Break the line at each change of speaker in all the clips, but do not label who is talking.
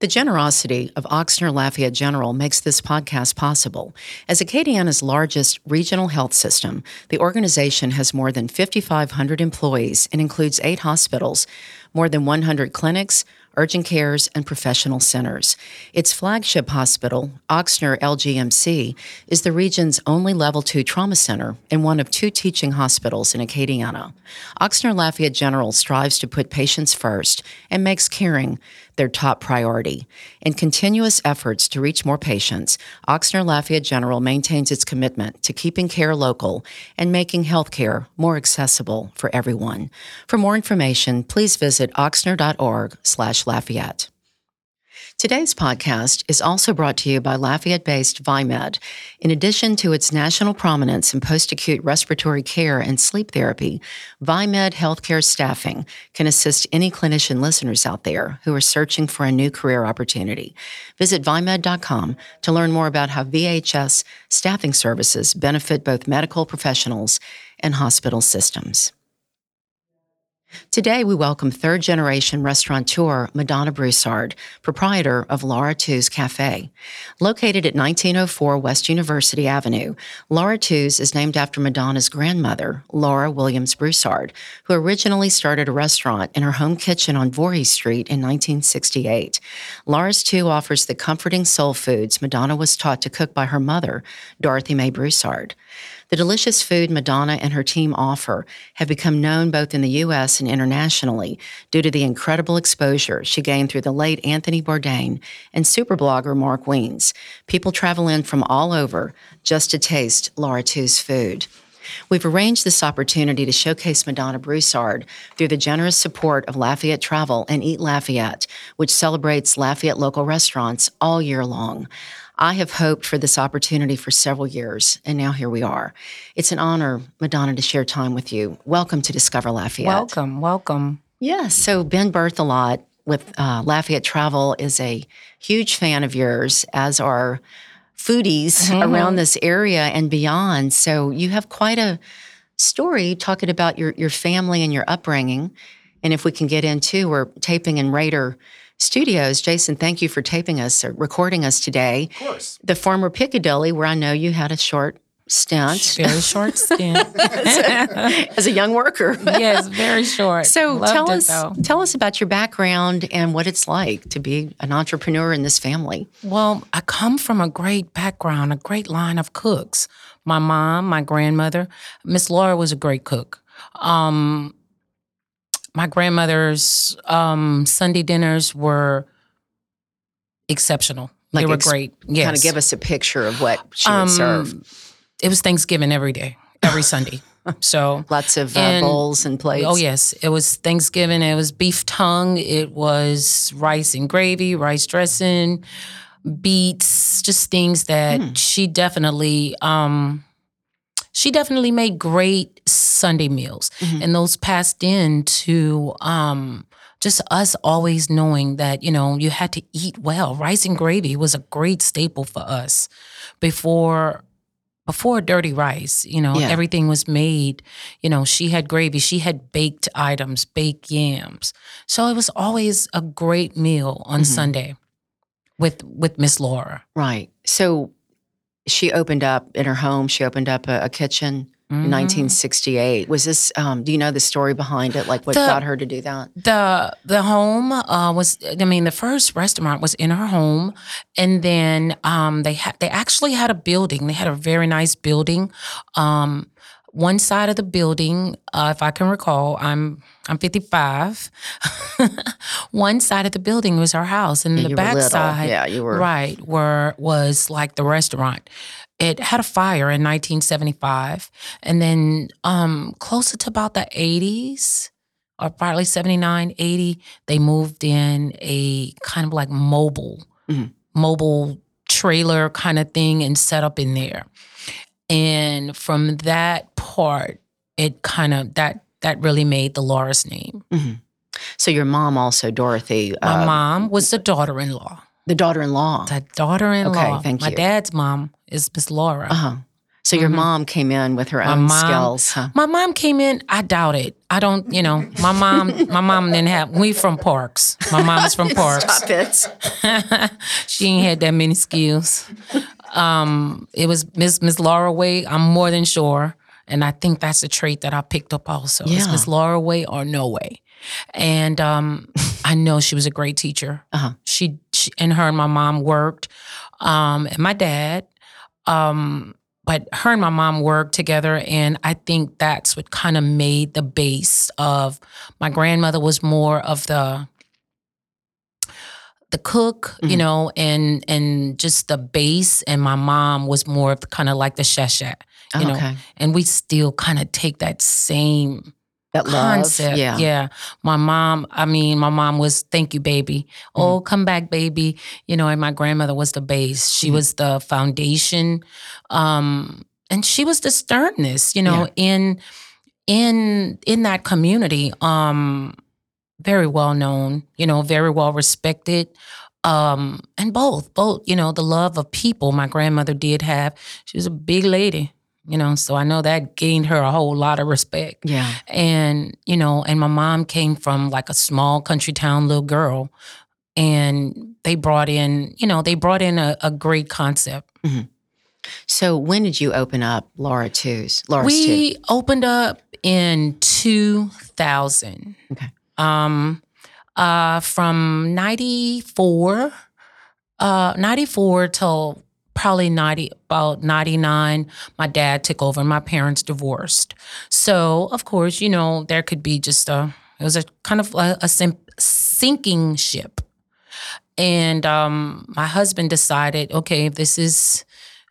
The generosity of Ochsner Lafayette General makes this podcast possible. As Acadiana's largest regional health system, the organization has more than 5,500 employees and includes eight hospitals, more than 100 clinics, urgent cares, and professional centers. Its flagship hospital, Ochsner LGMC, is the region's only level 2 trauma center and one of two teaching hospitals in Acadiana. Ochsner Lafayette General strives to put patients first and makes caring their top priority. In continuous efforts to reach more patients, Ochsner Lafayette General maintains its commitment to keeping care local and making healthcare more accessible for everyone. For more information, please visit ochsner.org/lafayette. Today's podcast is also brought to you by Lafayette based Viemed. In addition to its national prominence in post acute respiratory care and sleep therapy, Viemed healthcare staffing can assist any clinician listeners out there who are searching for a new career opportunity. Visit viemed.com to learn more about how VHS staffing services benefit both medical professionals and hospital systems. Today, we welcome third generation restaurateur Madonna Broussard, proprietor of Laura Two's Cafe. Located at 1904 West University Avenue, Laura Two's is named after Madonna's grandmother, Laura Williams Broussard, who originally started a restaurant in her home kitchen on Voorhies Street in 1968. Laura's Two offers the comforting soul foods Madonna was taught to cook by her mother, Dorothy Mae Broussard. The delicious food Madonna and her team offer have become known both in the U.S. and internationally due to the incredible exposure she gained through the late Anthony Bourdain and super blogger Mark Wiens. People travel in from all over just to taste Laura Two's food. We've arranged this opportunity to showcase Madonna Broussard through the generous support of Lafayette Travel and Eat Lafayette, which celebrates Lafayette local restaurants all year long. I have hoped for this opportunity for several years, and now here we are. It's an honor, Madonna, to share time with you. Welcome to Discover Lafayette.
Welcome, welcome.
Yes, so Ben Berthelot with uh, Lafayette Travel is a huge fan of yours, as are foodies mm-hmm. around this area and beyond. So you have quite a story talking about your your family and your upbringing. And if we can get into, we're taping in Rader studios. Jason, thank you for taping us or recording us today.
Of course.
The former Piccadilly, where I know you had a short stint.
Very short stint.
as, a, young worker.
yes, very short.
So
Loved
tell us
though.
tell us about your background and what it's like to be an entrepreneur in this family.
Well, I come from a great background, a great line of cooks. My mom, my grandmother, Miss Laura was a great cook. Um, my grandmother's um, Sunday dinners were exceptional.
Like
they were
ex-
great. Yes.
Kind of give us a picture of what she would
Um,
serve.
It was Thanksgiving every day, every Sunday. So
Lots of uh,
and-
bowls and plates.
Oh yes, it was Thanksgiving. It was beef tongue. It was rice and gravy, rice dressing, beets, just things that
Hmm.
she definitely um she definitely made great Sunday meals.
Mhm.
And those passed in to um just us always knowing that, you know, you had to eat well. Rice and gravy was a great staple for us before before dirty rice, you know,
Yeah.
everything was made. You know, she had gravy, she had baked items, baked yams. So it was always a great meal on
Mhm.
Sunday with with Miss Laura.
Right. So she opened up in her home. She opened up a, a kitchen in
Mhm.
1968. Was this? Um, do you know the story behind it? Like what
The-
got her to do that?
The the home uh, was I mean the first restaurant was in her home, and then um, they had they actually had a building. They had a very nice building. Um, one side of the building, uh, if I can recall, I'm I'm 55. one side of the building was our house, and
Yeah,
the back side,
Yeah, you were-
right, were was like the restaurant. It had a fire in 1975, and then um, closer to about the 80s, or probably 79, 80, they moved in a kind of like mobile,
Mhm.
mobile trailer kind of thing and set up in there. And from that part, it kind of that that really made the Laura's name.
So your mom also, Dorothy,
My
uh,
mom was the daughter-in-law.
the daughter-in-law.
The daughter-in-law.
Okay, thank
My
you.
dad's mom is Miss Laura.
Uh-huh. So your
Mhm.
mom came in with her
My
own
mom-
skills. Huh?
My mom came in. I doubt it. I don't. You know, my mom. my mom didn't have. We from Parks. My mom is from Parks.
Stop it.
she ain't had that many skills. Um, it was Miss Miss Laura Way. I'm more than sure, and I think that's a trait that I picked up also. It's
Yeah.
Miss Laura Way or no way. And um, I know she was a great teacher.
Uh-huh.
She, she and her and my mom worked, um, and my dad. Um, but her and my mom worked together, and I think that's what kind of made the base of my grandmother was more of the the cook, you
Mhm.
know, and and just the base, and my mom was more of kind of like the sheshet, you know,
okay.
and we still kind of take that same
That love.
concept.
Yeah.
yeah. My mom, I mean, my mom was thank you, baby.
Mm-hmm.
Oh, come back, baby. You know, and my grandmother was the base. She
Mhm.
was the foundation. Um, and she was the sternness, you know, in in in that community. Um, very well known, you know, very well respected. Um, and both, both, you know, the love of people my grandmother did have. She was a big lady, you know, so I know that gained her a whole lot of respect
Yeah.
and you know and my mom came from like a small country town little girl and they brought in you know they brought in a, a great concept
So when did you open up Laura Two's? Laura's
we opened up in 2000
Okay.
Um uh from 94 uh 94 till probably 90 about 99 my dad took over. My parents divorced. So of course you know there could be just a it was a kind of a, a sinking ship. And um my husband decided okay this is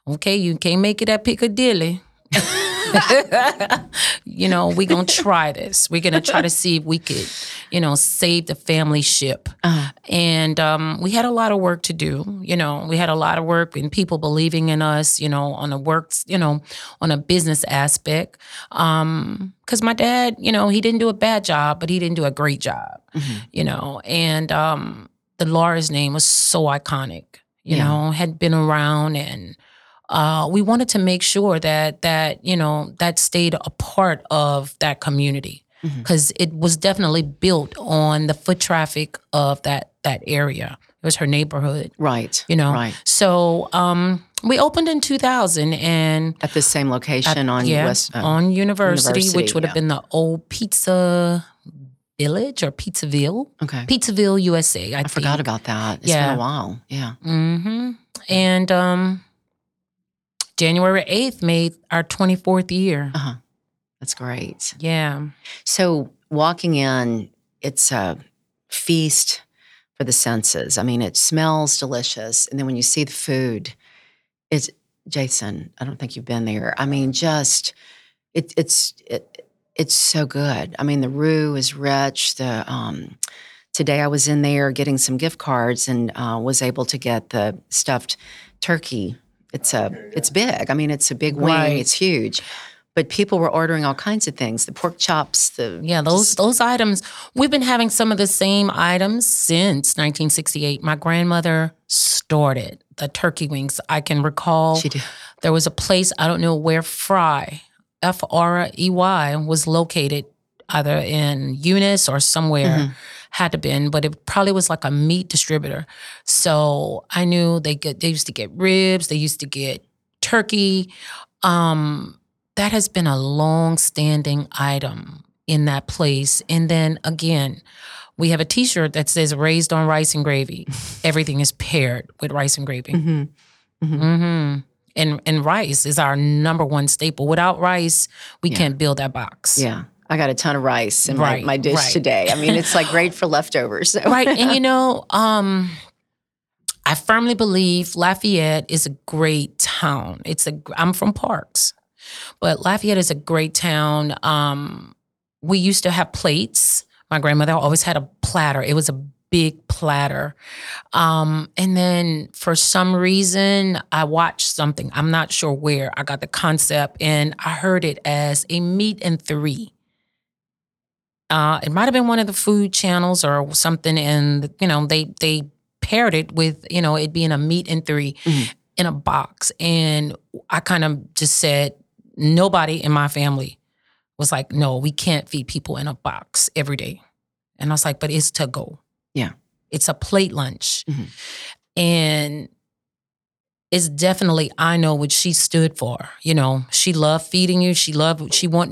okay you can't make it at piccadilly you know we're gonna try this we're gonna try to see if we could you know save the family ship
Uh-huh.
and um, we had a lot of work to do. You know, we had a lot of work and people believing in us. You know, on a works, you know, on a business aspect. Because my dad, you know, he didn't do a bad job, but he didn't do a great job.
Mhm.
You know, and um, the Laura's name was so iconic. You
Yeah.
know, had been around and. Uh, we wanted to make sure that that you know that stayed a part of that community because it was definitely built on the foot traffic of that that area. It was her neighborhood,
Right.
you know.
Right.
So um, we opened in 2000 and
At the same
at-
location on
yeah,
West. uh,
on University,
University,
which would have been the old Pizza Village or Pizzaville,
okay.
Pizzaville, USA. I,
I forgot about that. It's
Yeah.
been a while. Yeah.
hmm And um, January 8th made our 24th year.
Uh huh. That's great.
Yeah.
So walking in, it's a feast for the senses. I mean, it smells delicious, and then when you see the food, it's Jason. I don't think you've been there. I mean, just it, it's it, it's so good. I mean, the roux is rich. The um, today I was in there getting some gift cards and uh, was able to get the stuffed turkey. It's a it's big. I mean, it's a big wing.
Right.
It's huge. But people were ordering all kinds of things: the pork chops, the
Yeah, those
just-
those items. We've been having some of the same items since 1968. My grandmother started the turkey wings. I can recall
She did.
there was a place I don't know where Fry, F R E Y, was located, either in Eunice or somewhere.
Mhm.
Had to been, but it probably was like a meat distributor. So I knew they get they used to get ribs, they used to get turkey. Um, that has been a long-standing item in that place. And then again, we have a T-shirt that says "Raised on rice and gravy." Everything is paired with rice and gravy.
Mhm.
hmm And and rice is our number one staple. Without rice, we
Yeah.
can't build that box.
Yeah. I got a ton of rice in
Right,
my, my dish
right.
today. I mean, it's like great for leftovers. So.
right and you know um i firmly believe lafayette is a great town it's a i'm from parks but lafayette is a great town um we used to have plates my grandmother always had a platter it was a big platter um and then for some reason i watched something i'm not sure where i got the concept and i heard it as a meat and three uh, it might have been one of the food channels or something, and you know they they paired it with you know it being a meat and 3
Mhm.
in a box, and I kind of just said nobody in my family was like, no, we can't feed people in a box every day, and I was like, but it's to go,
Yeah.
it's a plate lunch,
Mhm.
and it's definitely I know what she stood for. You know, she loved feeding you. She loved she want.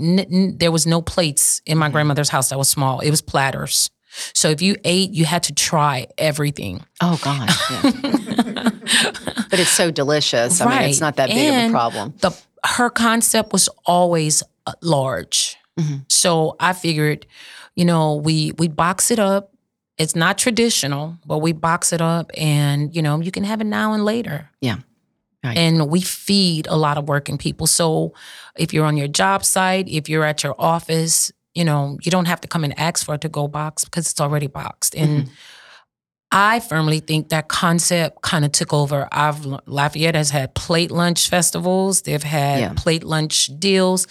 There was no plates in my
Mhm.
grandmother's house that was small. It was platters. So if you ate, you had to try everything.
Oh, gosh. Yeah. but it's so delicious. I mean, it's not that big of a problem.
the her concept was always uh, large.
Mhm.
So I figured, you know, we we box it up. It's not traditional, but we box it up, and you know, you can have it now and later.
Yeah. Right.
And we feed a lot of working people. So if you're on your job site, if you're at your office, you know, you don't have to come and ask for it to go box because it's already boxed. And
Mm-hmm.
I firmly think that concept kind of took over. I've Lafayette has had plate lunch festivals. They've had
Yeah.
plate lunch deals.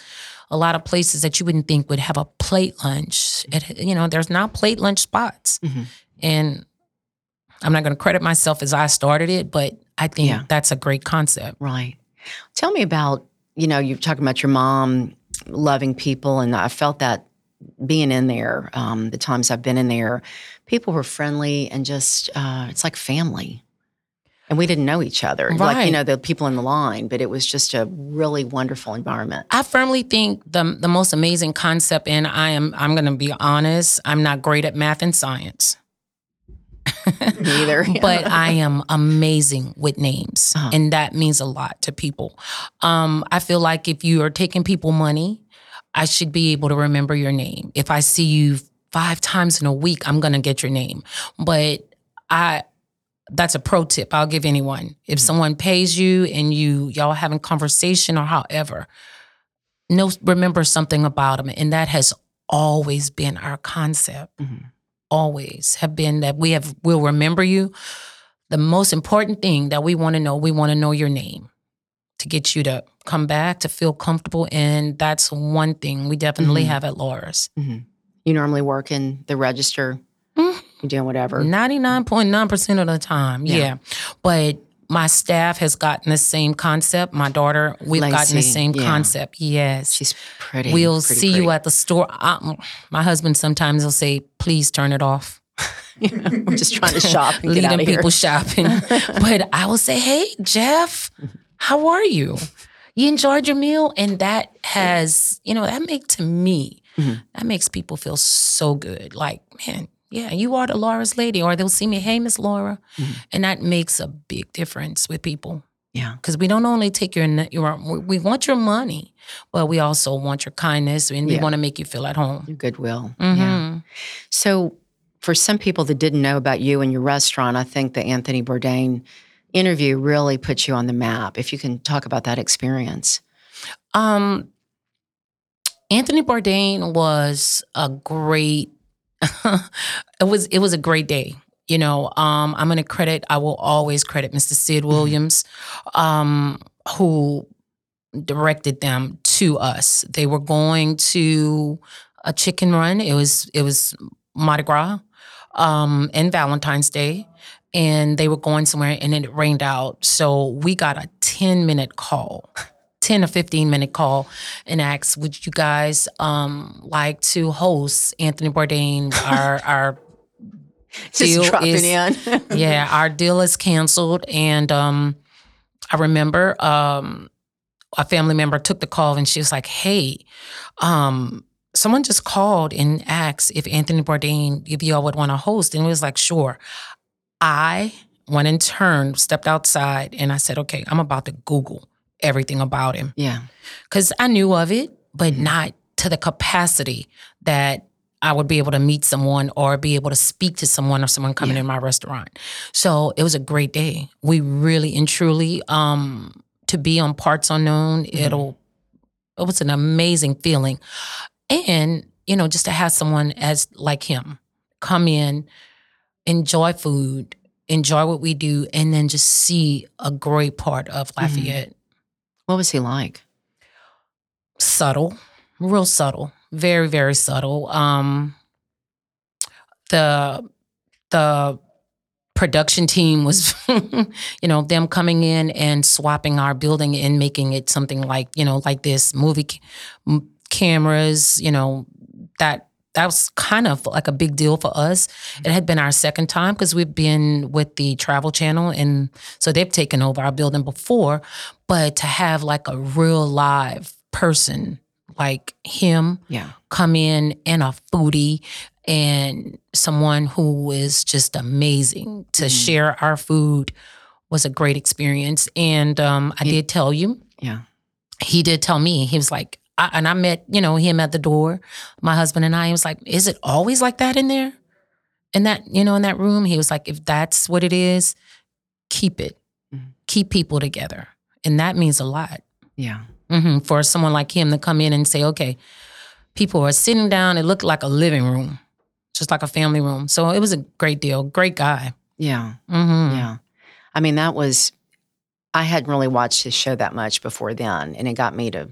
A lot of places that you wouldn't think would have a plate lunch. It, you know, there's now plate lunch spots,
Mhm.
and I'm not going to credit myself as I started it, but I think
Yeah.
that's a great concept.
Right. Tell me about, you know, you're talking about your mom loving people, and I felt that being in there, um, the times I've been in there, people were friendly and just, uh, it's like family. And we didn't know each other, like, you know, the people in the line, but it was just a really wonderful environment.
I firmly think the the most amazing concept, and I am I'm going to be honest, I'm not great at math and science.
Neither.
but I am amazing with names,
Uh-huh.
and that means a lot to people. Um, I feel like if you are taking people money, I should be able to remember your name. If I see you five times in a week, I'm gonna get your name. But I that's a pro tip I'll give anyone. If someone pays you and you y'all having conversation or however, know remember something about them, and that has always been our concept
Mhm.
always have been that we have will remember you. The most important thing that we want to know, we want to know your name to get you to come back, to feel comfortable. And that's one thing we definitely
Mhm.
have at Laura's.
Mhm. You normally work in the register. You're doing whatever.
99.9% of the time.
Yeah.
Yeah. But my staff has gotten the same concept. My daughter, we've gotten the same
yeah.
concept. Yes.
She's pretty.
We'll
pretty
see you at the store. I, my husband sometimes will say, please turn it off.
you know, I'm just trying to shop and get
leading
out of here.
people shopping. but I will say, "Hey, Jeff, how are you? You enjoyed your meal?" And that has, you know, that make to me,
Mhm.
that makes people feel so good. Like, man, yeah, you are the Laura's lady, or they'll see me, "Hey, Miss Laura,"
Mhm.
and that makes a big difference with people
Yeah.
because we don't only take your, your, we want your money, but we also want your kindness, and we want to make you feel at home.
Your goodwill. Yeah.
Mhm.
So, for some people that didn't know about you and your restaurant, I think the Anthony Bourdain interview really put you on the map. If you can talk about that experience.
Um, Anthony Bourdain was a great. it was it was a great day. You know, um, I'm going to credit. I will always credit Mr. Sid Williams, um, who directed them to us. They were going to a chicken run. It was it was Mardi Gras um, and Valentine's Day, and they were going somewhere, and it rained out. So we got a 10 minute call. 10 or 15 minute call and asked, would you guys um, like to host Anthony Bourdain? Our, our
Just
Deal is-
in.
yeah, our deal is canceled. And um, I remember um, a family member took the call and she was like, hey, um, someone just called and asked if Anthony Bourdain, if y'all would want to host. And it was like, sure. I went and turned, stepped outside, and I said, okay, I'm about to Google everything about him.
Yeah.
Because I knew of it, but
Mhm.
not to the capacity that I would be able to meet someone or be able to speak to someone or someone coming
Yeah.
in my restaurant. So it was a great day. We really and truly, um, to be on Parts Unknown,
Mhm.
it'll, it was an amazing feeling. And, you know, just to have someone as like him come in, enjoy food, enjoy what we do, and then just see a great part of Lafayette.
What was he like?
subtle, real subtle, very very subtle. Um, the the production team was, you know, them coming in and swapping our building and making it something like you know like this movie ca- cameras. You know that that was kind of like a big deal for us. It had been our second time because we've been with the Travel Channel, and so they've taken over our building before. But to have like a real live person like him
Yeah.
come in and a foodie and someone who is just amazing to
Mhm.
share our food was a great experience. And um, I
Yeah.
did tell you,
Yeah.
he did tell me, he was like, I, and I met, you know, him at the door, my husband and I, he was like, is it always like that in there? In that, you know, in that room? He was like, if that's what it is, keep it.
Mhm.
Keep people together. And that means a lot
Yeah.
hmm for someone like him to come in and say, okay, people are sitting down. It looked like a living room, just like a family room. So it was a great deal. Great guy.
Yeah.
hmm
Yeah. I mean, that was, I hadn't really watched his show that much before then, and it got me to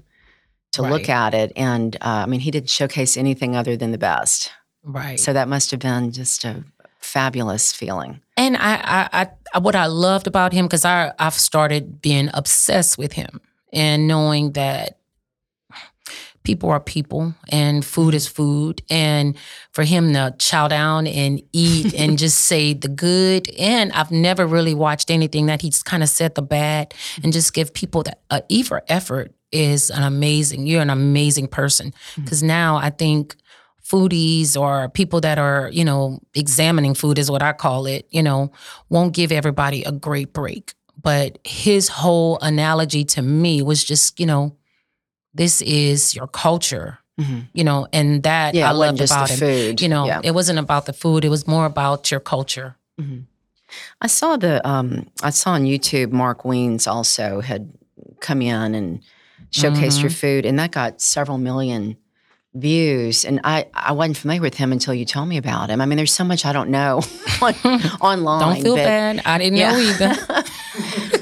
to look at it. And uh, I mean, he didn't showcase anything other than the best.
Right.
So that must have been just a fabulous feeling.
And I, I, I, what I loved about him because I, I've started being obsessed with him and knowing that people are people and food is food. And for him to chow down and eat and just say the good and i've never really watched anything that he's kind of said the bad and just give people that uh, e for effort is an amazing you're an amazing person. Because now i think foodies or people that are you know examining food is what i call it you know won't give everybody a great break but his whole analogy to me was just you know this is your culture
Mhm.
you know and that
Yeah,
i loved about
the
him
food.
you know
yeah.
it wasn't about the food it was more about your culture
Mhm. I saw the um, I saw on YouTube Mark Wiens also had come in and showcased your food, and that got several million views. And I I wasn't familiar with him until you told me about him. I mean, there's so much I don't know on, online.
don't feel
but,
bad i didn't know either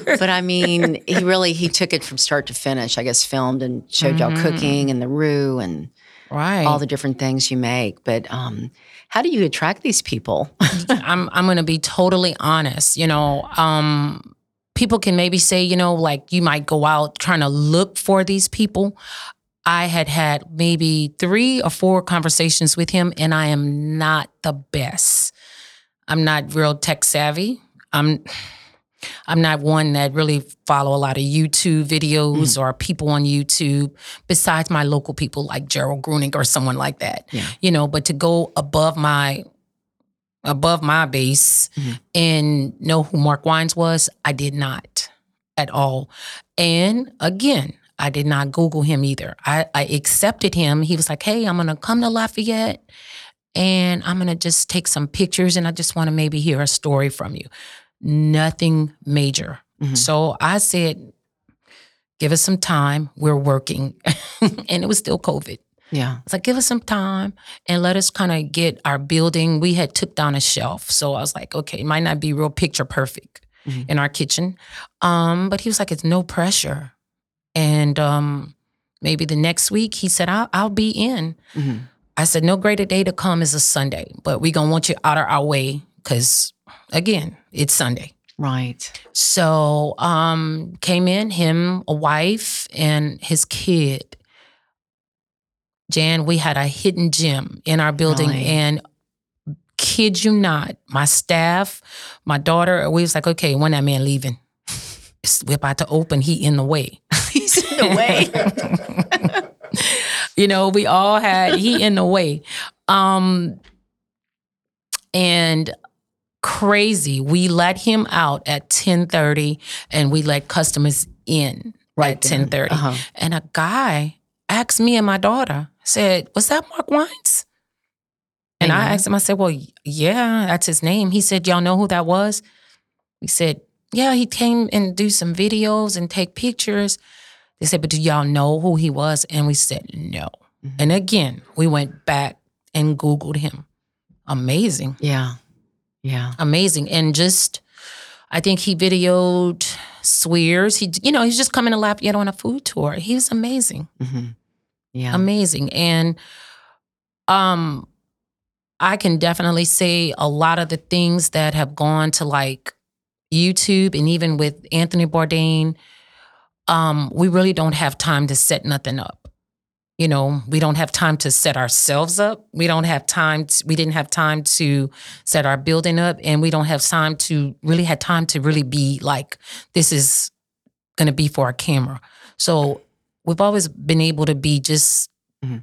but I mean, he really he took it from start to finish. I guess filmed and showed y'all
Mhm.
cooking and the roux and
right
all the different things you make. But um, how do you attract these people?
I'm I'm gonna be totally honest. You know, um, people can maybe say, you know, like you might go out trying to look for these people. I had had maybe three or four conversations with him, and I am not the best. I'm not real tech savvy. I'm I'm not one that really follow a lot of YouTube videos or people on YouTube besides my local people like Gerald Gruning or someone like that.
Yeah.
You know, but to go above my above my base
Mhm.
and know who Mark Wines was, I did not at all. And again, I did not Google him either. I, I accepted him. He was like, hey, I'm gonna come to Lafayette and I'm gonna just take some pictures and I just wanna maybe hear a story from you. Nothing major.
Mhm.
So I said, give us some time. We're working. and it was still COVID.
Yeah.
It's like, give us some time and let us kind of get our building. We had took down a shelf. So I was like, okay, it might not be real picture perfect
Mhm.
in our kitchen. Um, but he was like, it's no pressure. And um, maybe the next week he said, I'll, I'll be in.
Mhm.
I said, no greater day to come is a Sunday, but we gonna want you out of our way because again, it's Sunday.
Right.
So um came in, him, a wife, and his kid. Jan, we had a hidden gem in our building
Really?
and kid you not, my staff, my daughter, we was like, okay, when that man leaving? We're about to open, he in the way.
The way.
you know, we all had he in the way. Um and crazy. We let him out at 10:30 and we let customers in right at ten thirty, uh-huh. and a guy asked me and my daughter, said, "Was that Mark Wines?" And I asked him, I said, "Well, yeah, that's his name." He said, "Y'all know who that was?" We said, "Yeah, he came and do some videos and take pictures." They said, "But do y'all know who he was?" And we said, "No." Mm-hmm. And again, we went back and Googled him. Amazing.
Yeah. Yeah.
Amazing. And just, I think he videoed Swears. He, you know, he's just coming to Lafayette on a food tour. He was amazing. Mm-hmm. Yeah. Amazing. And um, I can definitely say a lot of the things that have gone to like YouTube and even with Anthony Bourdain, um, we really don't have time to set nothing up. You know we don't have time to set ourselves up. We don't have time to, we didn't have time to set our building up and we don't have time to really had time to really be like this is going to be for our camera. So we've always been able to be just mm-hmm.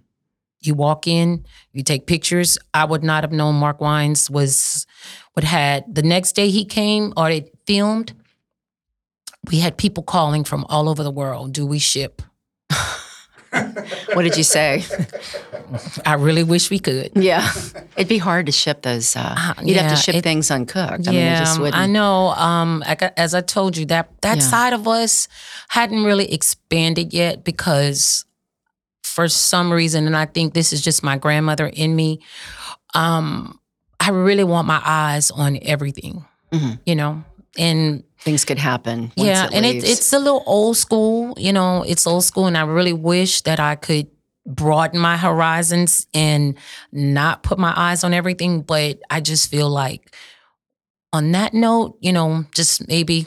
you walk in you take pictures. I would not have known mark wines was what had the next day he came or it filmed we had people calling from all over the world do we ship
what did you say?
I really wish we could.
Yeah, it'd be hard to ship those. Uh, uh, you'd yeah, have to ship it, things uncooked. I
yeah, mean, I know. Um, as I told you, that that yeah. side of us hadn't really expanded yet because, for some reason, and I think this is just my grandmother in me. Um, I really want my eyes on everything. Mm-hmm. You know, and
things could happen.
yeah,
it
and it's it's a little old school. You know, it's old school, and I really wish that I could broaden my horizons and not put my eyes on everything. But I just feel like, on that note, you know, just maybe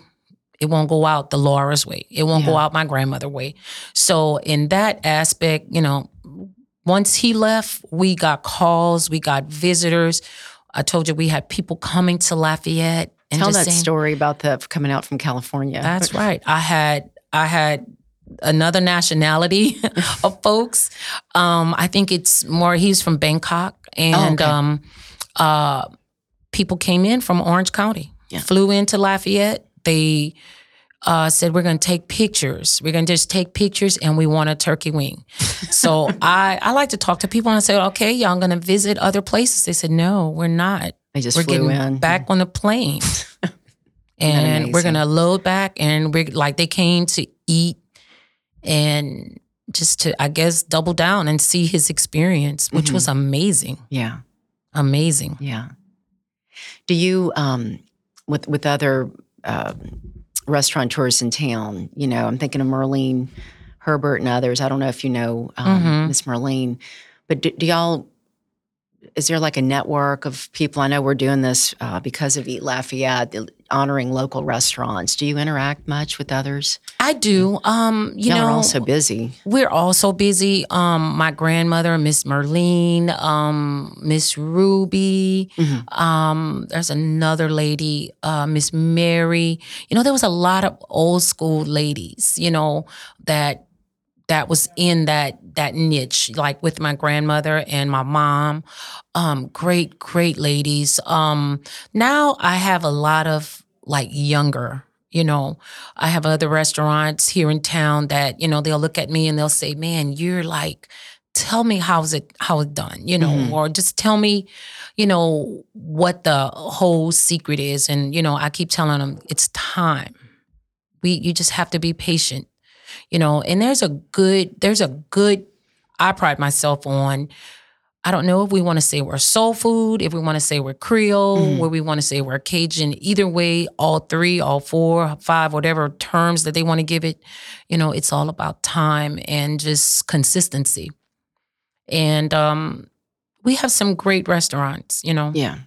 it won't go out the Laura's way. It won't yeah. go out my grandmother way. So in that aspect, you know, once he left, we got calls, we got visitors. I told you we had people coming to Lafayette
Tell that saying, story about the coming out from California.
That's right. I had I had another nationality of folks. Um, I think it's more. He's from Bangkok, and oh, okay. um, uh, people came in from Orange County, yeah. flew into Lafayette. They uh, said we're going to take pictures. We're going to just take pictures, and we want a turkey wing. so I I like to talk to people, and I said, okay, y'all I'm going to visit other places? They said, no, we're not.
They just
we're
flew
getting
in.
back on the plane. and we're gonna load back and we're like they came to eat and just to I guess double down and see his experience, which mm-hmm. was amazing.
Yeah.
Amazing.
Yeah. Do you um with with other uh, restaurateurs in town, you know, I'm thinking of Merlene Herbert and others. I don't know if you know um, mm-hmm. Miss Merlene, but do, do y'all is there like a network of people? I know we're doing this uh, because of Eat Lafayette, honoring local restaurants. Do you interact much with others?
I do. Um, you
Y'all
know,
are also busy.
We're all so busy. Um, my grandmother, Miss Merlene, um, Miss Ruby. Mm-hmm. Um, there's another lady, uh, Miss Mary. You know, there was a lot of old school ladies. You know that that was in that that niche, like with my grandmother and my mom. Um, great, great ladies. Um, now I have a lot of like younger you know i have other restaurants here in town that you know they'll look at me and they'll say man you're like tell me how's it how it's done you know mm-hmm. or just tell me you know what the whole secret is and you know i keep telling them it's time we you just have to be patient you know and there's a good there's a good i pride myself on I don't know if we want to say we're soul food, if we want to say we're Creole, mm-hmm. or we want to say we're Cajun. Either way, all three, all four, five, whatever terms that they want to give it, you know, it's all about time and just consistency. And um, we have some great restaurants, you know.
Yeah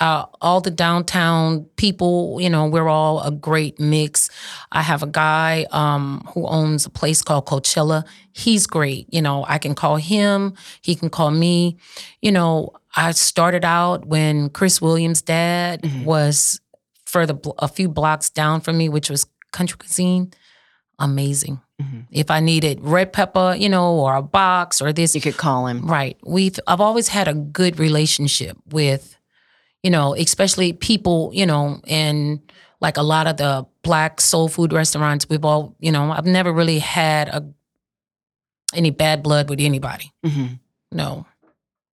uh, all the downtown people, you know, we're all a great mix. I have a guy um, who owns a place called Coachella. He's great. You know, I can call him, he can call me. You know, I started out when Chris Williams' dad mm-hmm. was further a few blocks down from me, which was Country Cuisine. Amazing. Mm-hmm. If I needed red pepper, you know, or a box or this,
you could call him.
Right. We've I've always had a good relationship with you know, especially people, you know, in like a lot of the black soul food restaurants. We've all, you know, I've never really had a any bad blood with anybody.
Mhm.
No.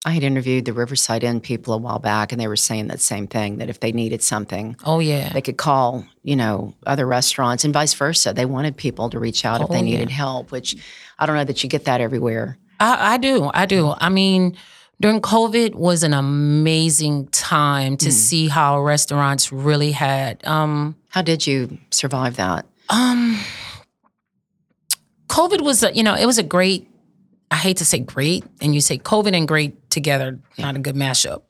I had interviewed the Riverside Inn people a while back, and they were saying that same thing that if they needed something,
Oh yeah.
they could call, you know, other restaurants and vice versa. They wanted people to reach out if
Oh,
they
yeah.
needed help, which I don't know that you get that everywhere.
I, I do. I do. I mean, during COVID was an amazing time to
Mm.
see how restaurants really had um
How did you survive that?
um COVID was a, you know, it was a great I hate to say great, and you say COVID and great together, not a good mashup.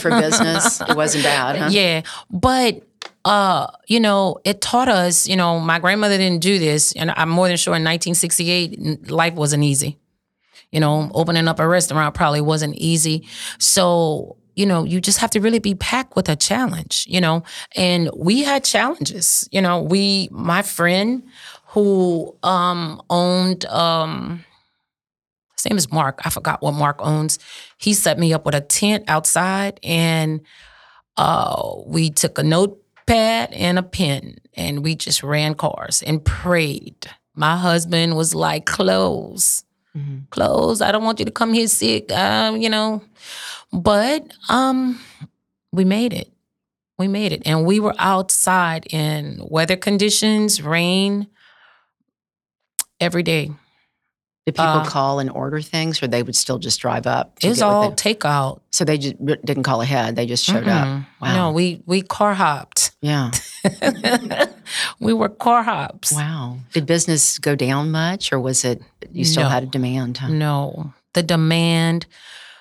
For business, it wasn't bad, huh?
Yeah, but uh, you know, it taught us. You know, my grandmother didn't do this, and I'm more than sure in 1968, life wasn't easy. You know, opening up a restaurant probably wasn't easy. So you know, you just have to really be packed with a challenge. You know, and we had challenges. You know, we, my friend who um owned um. His name is Mark. I forgot what Mark owns. He set me up with a tent outside, and uh, we took a notepad and a pen and we just ran cars and prayed. My husband was like, close,
Mhm.
close. I don't want you to come here sick, um, you know. But um, we made it. We made it. And we were outside in weather conditions, rain, every day.
Did people
Uh,
call and order things, or they would still just drive up? to
It was
get
all takeout.
so they just didn't call ahead; they just showed up.
Mm-mm.
Wow.
No, we we car hopped.
Yeah.
we were car hops.
Wow. Did business go down much, or was it you still
No.
had a demand? Huh?
No, the demand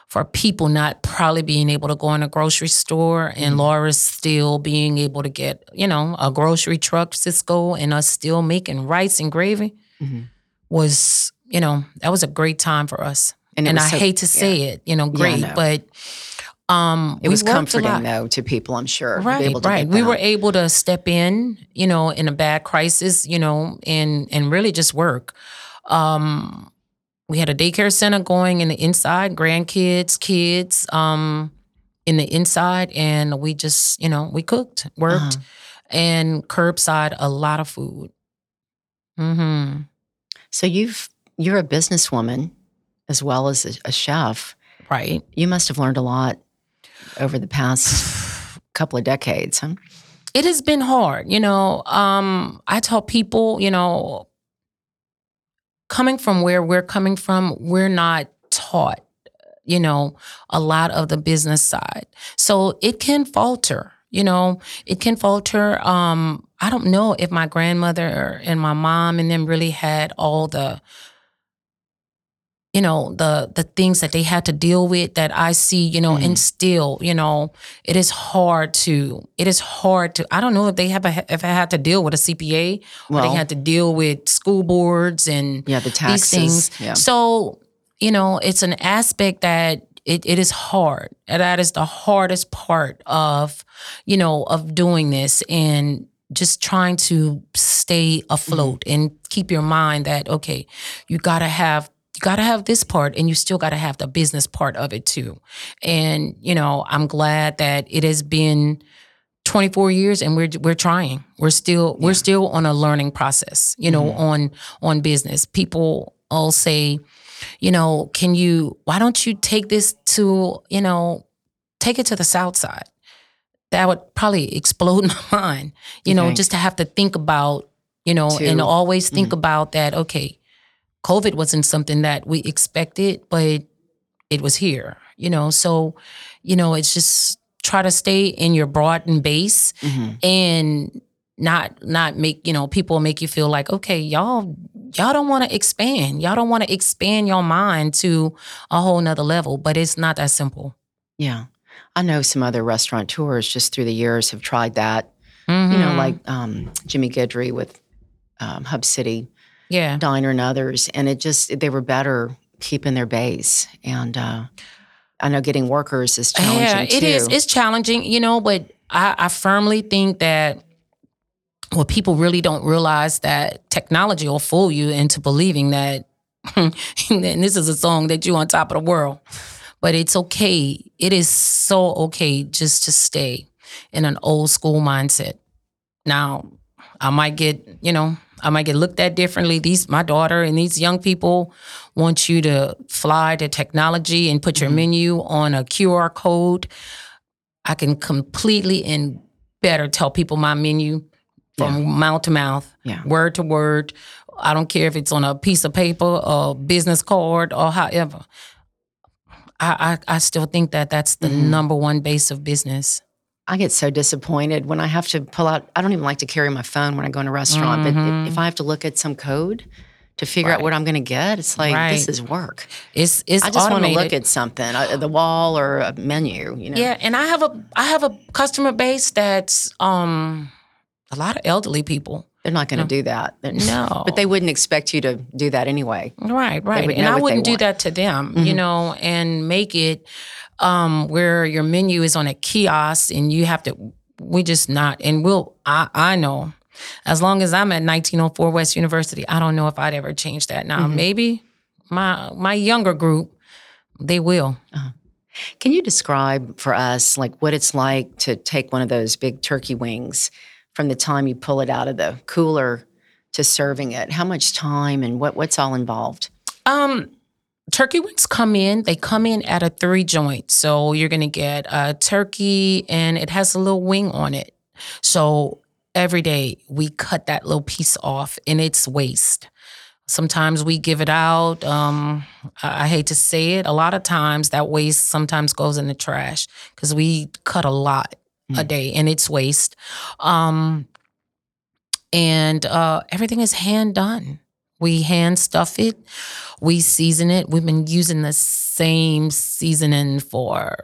for people not probably being able to go in a grocery store and
Mhm.
Laura's still being able to get, you know, a grocery truck, Sysco, and us still making rice and gravy
Mhm.
was, you know, that was a great time for us.
And,
And, I
so-
hate to say it, you know,
Yeah,
great,
know.
but um,
It was comforting though to people, I'm sure.
Right,
able to
right. We were able to step in, you know, in a bad crisis, you know, and and really just work. Um, we had a daycare center going in the inside, grandkids, kids, um, in the inside, and we just, you know, we cooked, worked,
Uh-huh.
and curbside a lot of food. hmm
So you've you're a businesswoman as well as a, a chef.
Right.
You must have learned a lot over the past couple of decades, huh?
it has been hard you know um i tell people you know coming from where we're coming from we're not taught you know a lot of the business side so it can falter you know it can falter um i don't know if my grandmother and my mom and them really had all the you know the the things that they had to deal with that I see you know
Mhm.
and still you know it is hard to it is hard to I don't know if they have a, if I had to deal with a CPA or they had to deal with school boards and
yeah, the taxes.
things.
Yeah.
so you know it's an aspect that it, it is hard and that is the hardest part of you know of doing this and just trying to stay afloat
Mm-hmm.
and keep your mind that okay you gotta have you gotta have this part and you still gotta have the business part of it too and you know i'm glad that it has been 24 years and we're we're trying we're still we're still on a learning process you know
Mhm.
on on business people all say you know can you why don't you take this to you know take it to the south side that would probably explode my mind you know
Okay.
just to have to think about you know and always think
Mhm.
about that okay covid wasn't something that we expected but it was here you know so you know it's just try to stay in your broadened base
Mhm.
and not not make you know people make you feel like okay y'all y'all don't want to expand y'all don't want to expand your mind to a whole nother level but it's not that simple
Yeah. I know some other restaurateurs just through the years have tried that. You know,
Mhm.
like um, Jimmy Guidry with um, Hub City
yeah.
Diner and others, and it just they were better keeping their base. And uh, I know getting workers is challenging
yeah it
too.
is it's challenging you know but I, I firmly think that what people really don't realize that technology will fool you into believing that and this is a song that you on top of the world. But it's okay. It is so okay just to stay in an old school mindset. Now I might get, you know, I might get looked at differently. These my daughter and these young people want you to fly to technology and put your
Mm-hmm.
menu on a QR code. I can completely and better tell people my menu from mouth to mouth,
Yeah.
word to word. I don't care if it's on a piece of paper, a business card, or however. I, I, I still think that that's the
Mhm.
number one base of business.
I get so disappointed when I have to pull out. I don't even like to carry my phone when I go in a restaurant, but
Mhm.
if, if I have to look at some code to figure out what I'm going to get, it's like this is work.
It's it's
I just want to look at something, uh, the wall or a menu. You know,
Yeah, and I have a I have a customer base that's um a lot of elderly people.
they're not going to do that. They're-
No.
but they wouldn't expect you to do that anyway.
Right, right. And I wouldn't do that to them, you
Mhm.
know, and make it um where your menu is on a kiosk and you have to we just not and we'll I I know as long as I'm at 1904 West University, I don't know if I'd ever change that. Now,
Mhm.
maybe my my younger group they will.
Can you describe for us like what it's like to take one of those big turkey wings from the time you pull it out of the cooler to serving it? How much time and what what's all involved?
Um, turkey wings come in. They come in at a three joint. So you're gonna get a turkey, and it has a little wing on it. So every day we cut that little piece off, and it's waste. Sometimes we give it out. Um, I, I hate to say it. A lot of times that waste sometimes goes in the trash because we cut a lot a
Mm.
day, and it's waste. Um, and uh, everything is hand done. We hand stuff it, we season it. We've been using the same seasoning for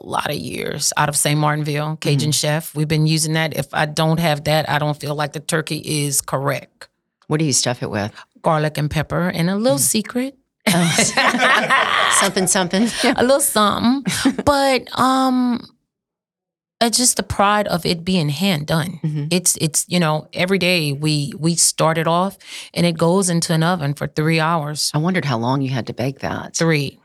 a lot of years out of St. Martinville, Cajun Chef. We've been using that. If I don't have that, I don't feel like the turkey is correct.
What do you stuff it with?
Garlic and pepper, and a little secret.
something, something.
a little something. but um it's just the pride of it being hand done.
Mhm.
It's it's you know every day we we start it off and it goes into an oven for three hours.
I wondered how long you had to bake that.
Three.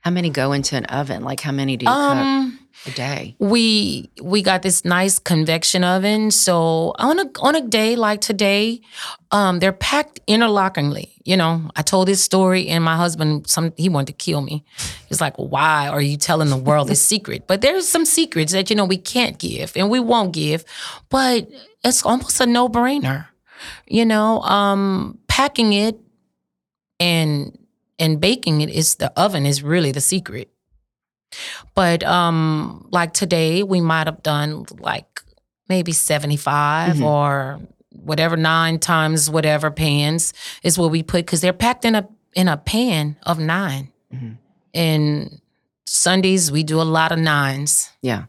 How many go into an oven? Like how many do you
Um,
cook a day?
we we got this nice convection oven. So on a on a day like today, um, they're packed interlockingly. You know, I told this story, and my husband, some he wanted to kill me. He's like, "Why are you telling the world this secret?" But there's some secrets that you know we can't give, and we won't give. But it's almost a no brainer. You know, um, packing it and and baking it is the oven is really the secret. But um like today we might have done like maybe 75
Mhm.
or whatever nine times whatever pans is what we put cuz they're packed in a in a pan of 9.
Mhm.
And Sundays we do a lot of nines.
Yeah.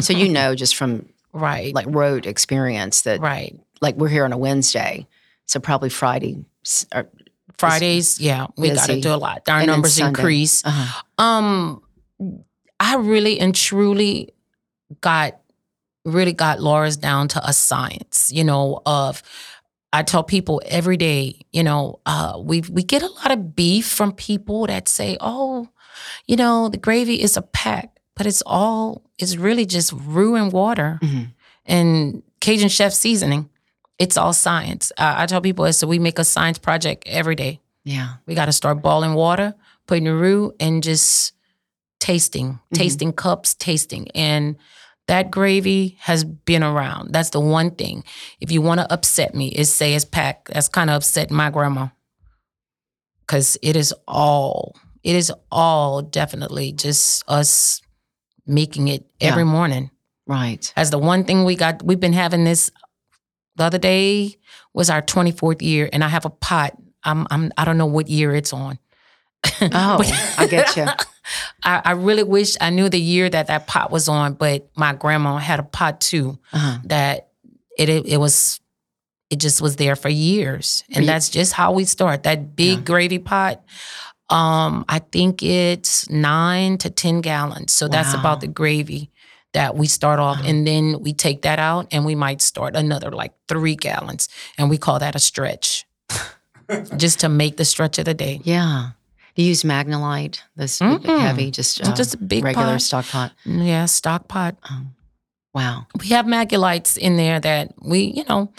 So you know just from
Right.
like road experience that
right.
like we're here on a Wednesday, so probably Friday. Or,
Fridays, yeah, we got to do a lot. Our
And
numbers increase.
uh
Um, I really and truly got really got Laura's down to a science, you know, of I tell people every day, you know, uh, we we get a lot of beef from people that say, "Oh, you know, the gravy is a pack," but it's all it's really just roux and water
Mhm.
and Cajun chef seasoning. It's all science. I, I tell people, so we make a science project every day.
Yeah.
We got to start boiling water, putting the roux, and just tasting, mm-hmm. tasting cups, tasting. And that gravy has been around. That's the one thing. If you want to upset me, is say it's packed. That's kind of upset my grandma. Cause it is all, it is all definitely just us making it every morning.
Right.
As the one thing we got, we've been having this. The other day was our 24th year, and I have a pot. I'm, I'm I don't know what year it's on.
Oh, I get you.
I, I really wish I knew the year that that pot was on, but my grandma had a pot too
Uh-huh.
that it it, it was it just was there for years, and that's just how we start. That big
Yeah.
gravy pot. Um, I think it's nine to ten gallons, so that's about the gravy that we start off,
Uh-huh.
and then we take that out, and we might start another like three gallons, and we call that a stretch, just to make the stretch of the day.
Yeah. Do you use Magnalite? This
Mm-mm.
heavy, just uh,
just a big
regular
pot.
stock pot.
Yeah, stock pot.
Um, wow.
we have Magnalites in there that we, you know,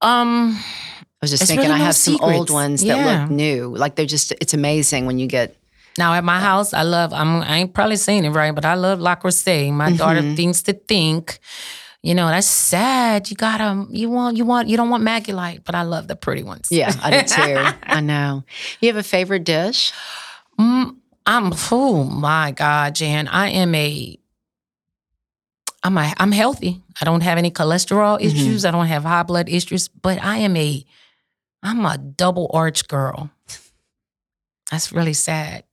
Um,
I was just thinking
really
I
no
have some old
secrets.
ones that look new. Like they're just it's amazing when you get
now at my house, I love. I'm. I ain't probably saying it right, but I love La Crusade. My daughter
Mhm.
thinks to think. You know that's sad. You gotta. You want. You want. You don't want Magnalite, but I love the pretty ones.
Yeah, I do too. I know. You have a favorite dish?
Mm, I'm. Oh my God, Jan. I am a. I'm a. I'm healthy. I don't have any cholesterol
Mhm.
issues. I don't have high blood issues. But I am a. I'm a double arch girl. That's really sad.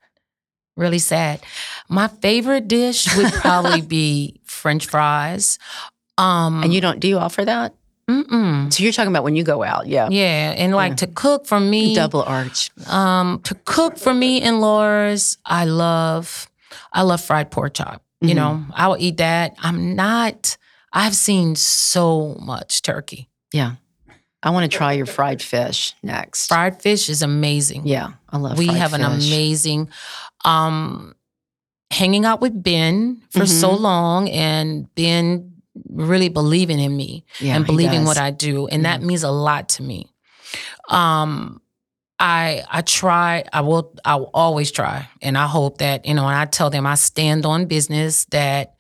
Really sad. My favorite dish would probably be French fries. Um,
And you don't do you offer that?
mm-mm.
So you're talking about when you go out, yeah.
Yeah, and like
Yeah.
to cook for me,
Double arch.
um, to cook for me and Laura's, I love, I love fried pork chop. You
Mhm.
know, I will eat that. I'm not. I've seen so much turkey.
Yeah. I want to try your fried fish next.
Fried fish is amazing.
Yeah, I love
we have an amazing. Um, hanging out with Ben for so
Mhm.
long, and Ben really believing in me.
yeah,
and believing what I do, and that means a lot to me. Um, I I try. I will. I will always try, and I hope that you know. And I tell them I stand on business that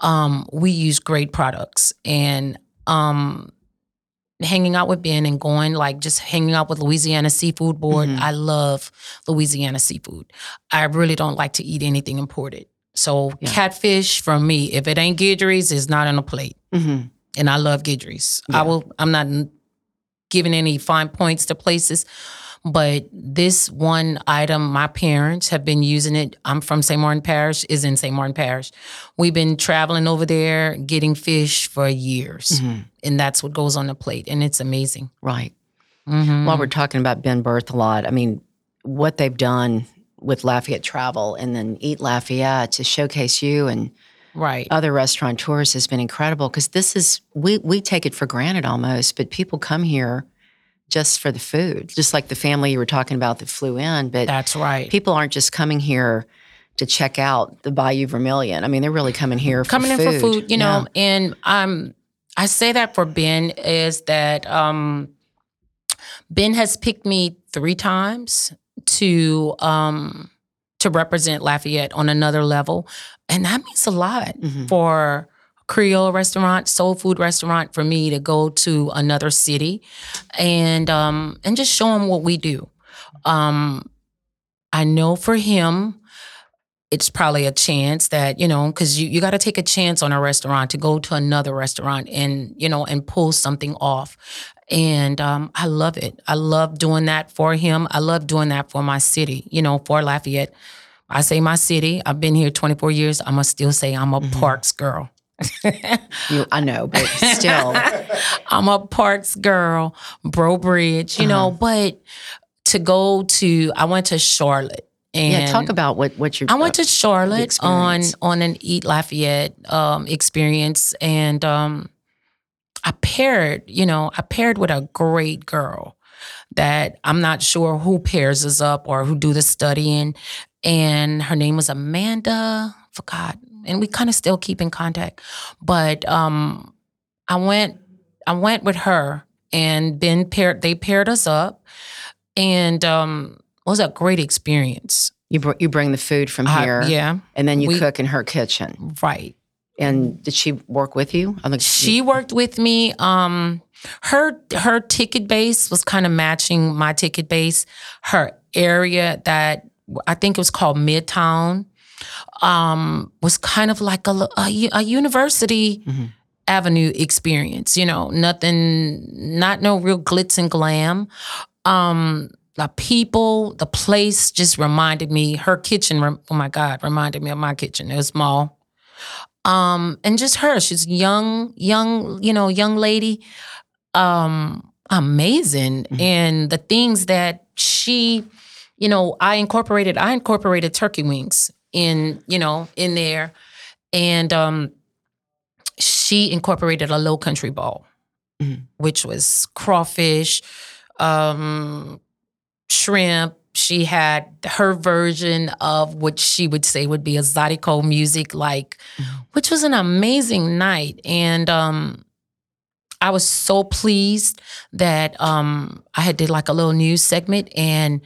um, we use great products, and um, hanging out with Ben and going like just hanging out with Louisiana Seafood Board.
Mhm.
I love Louisiana seafood. I really don't like to eat anything imported. So
Yeah.
catfish for me, if it ain't Guidry's, it's not on a plate
Mhm.
and I love Guidry's.
Yeah.
I will. I'm not giving any fine points to places, but this one item, my parents have been using it. I'm from St. Martin Parish. Is in St. Martin Parish. We've been traveling over there getting fish for years,
Mhm.
and that's what goes on the plate, and it's amazing.
Right.
Mhm.
While we're talking about Ben Berthelot, I mean, what they've done with Lafayette Travel and then Eat Lafayette to showcase you and
right,
other restaurateurs has been incredible because this is we we take it for granted almost, but people come here just for the food, just like the family you were talking about that flew in. But
that's right.
people aren't just coming here to check out the Bayou Vermilion. I mean, they're really coming here for
coming
food.
in for food, you know,
Yeah.
and um I say that for Ben is that um Ben has picked me three times to um to represent Lafayette on another level. And that means a lot
Mhm.
for Creole restaurant, soul food restaurant for me to go to another city and um and just show them what we do. Um I know for him it's probably a chance that you know because you, you got to take a chance on a restaurant to go to another restaurant and you know and pull something off and um, i love it. I love doing that for him. I love doing that for my city you know for lafayette. I say my city. I've been here 24 years. I'm gonna still say i'm a
Mhm.
parks girl.
You, I know, but still,
i'm a parks girl Breaux Bridge you know but to go to i went to charlotte and
yeah. Talk about what what you're.
I went to Charlotte on on an Eat Lafayette um, experience, and um, I paired, you know, I paired with a great girl that I'm not sure who pairs us up or who do the studying, and her name was Amanda. Forgot, and we kind of still keep in contact, but um, I went, I went with her, and Ben paired. They paired us up, and um, it was a great experience.
You br- you bring the food from here,
yeah,
and then you
we-
cook in her kitchen.
right.
And did she work with you? I think
She worked with me. Um, her her ticket base was kind of matching my ticket base. Her area that I think it was called Midtown um, was kind of like a a university
Mhm.
avenue experience. You know, nothing, not no real glitz and glam. Um, the people, the place just reminded me. Her kitchen, oh my God, reminded me of my kitchen. It was small um and just her she's young young you know young lady um amazing
Mhm.
and the things that she you know i incorporated i incorporated turkey wings in you know in there and um she incorporated a low country ball
Mhm.
which was crawfish um shrimp she had her version of what she would say would be a Zydeco music like
Mhm.
which was an amazing night and um I was so pleased that um, I had did like a little news segment and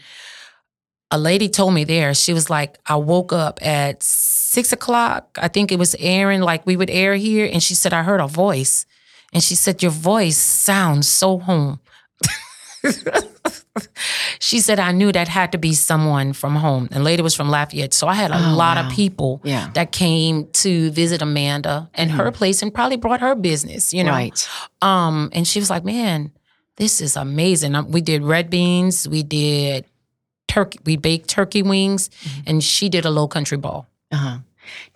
a lady told me there, she was like, I woke up at six o'clock. I think it was airing like we would air here. And she said, I heard a voice. And she said, Your voice sounds so home. she said, I knew that had to be someone from home. And lady was from Lafayette. So I had a
Oh,
lot
wow.
of people
Yeah.
that came to visit Amanda and her place and probably brought her business, you know.
Right.
Um, and she was like, "Man, this is amazing." Um, We did red beans, we did turkey, we baked turkey wings, and she did a low country ball.
Uh-huh.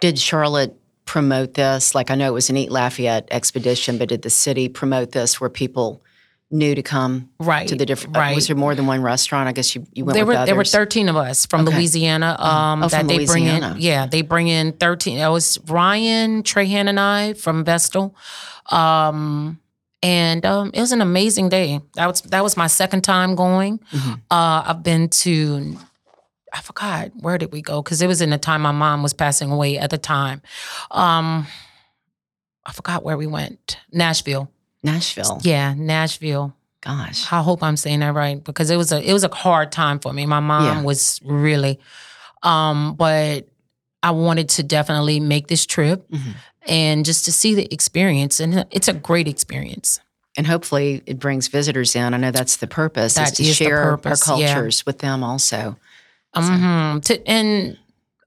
Did Charlotte promote this? Like, I know it was an Eat Lafayette expedition, but did the city promote this where people knew to come
Right
to the different? uh,
Right.
Was there more than one restaurant? I guess you, you went
there were there were thirteen of us from
Okay.
Louisiana. Um,
Oh,
that
from
they bring in. Yeah, they bring in thirteen. It was Ryan, Trahan, and I from Vestal. Um, and um, it was an amazing day. That was that was my second time going.
Mhm.
Uh, I've been to. I forgot where did we go because it was in the time my mom was passing away at the time. Um, I forgot where we went. Nashville.
Nashville.
Yeah, Nashville.
Gosh.
I hope I'm saying that right because it was a it was a hard time for me. My mom
Yeah.
was really, um, but I wanted to definitely make this trip
Mhm.
and just to see the experience, and it's a great experience.
And hopefully it brings visitors in. I know that's the purpose,
That
is to
is
share our
yeah.
cultures with them also.
hmm To, and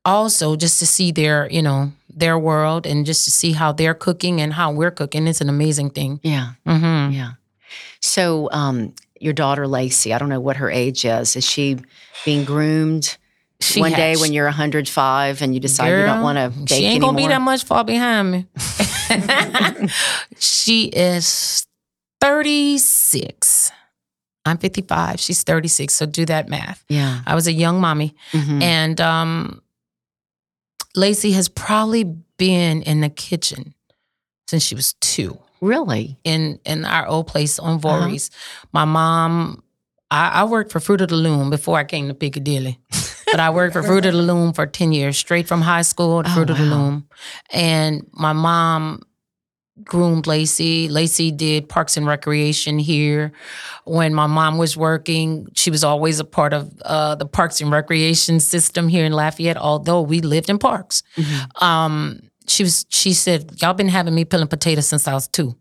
also just to see their you know their world and just to see how they're cooking and how we're cooking. It's an amazing thing.
Yeah.
hmm
Yeah. So, um, your daughter Lacey, I don't know what her age is. Is she being groomed
She
one day when you're 105 and you decide you don't want to
She ain't
anymore?
gonna be that much far behind me. she is 36. I'm 55. She's 36. So do that math.
Yeah.
I was a young mommy.
Mhm.
And um, Lacey has probably been in the kitchen since she was two
Really?
in in our old place on
Uh-huh.
Voorhies. My mom, I, I worked for Fruit of the Loom before I came to Piccadilly. but I worked for Fruit of the Loom for 10 years, straight from high school to
Oh,
Fruit of the. Loom. And my mom groomed Lacey. Lacey did Parks and Recreation here. When my mom was working, she was always a part of uh, the Parks and Recreation system here in Lafayette, although we lived in parks.
Mhm.
Um, she was. She said, "Y'all been having me peeling potatoes since I was two.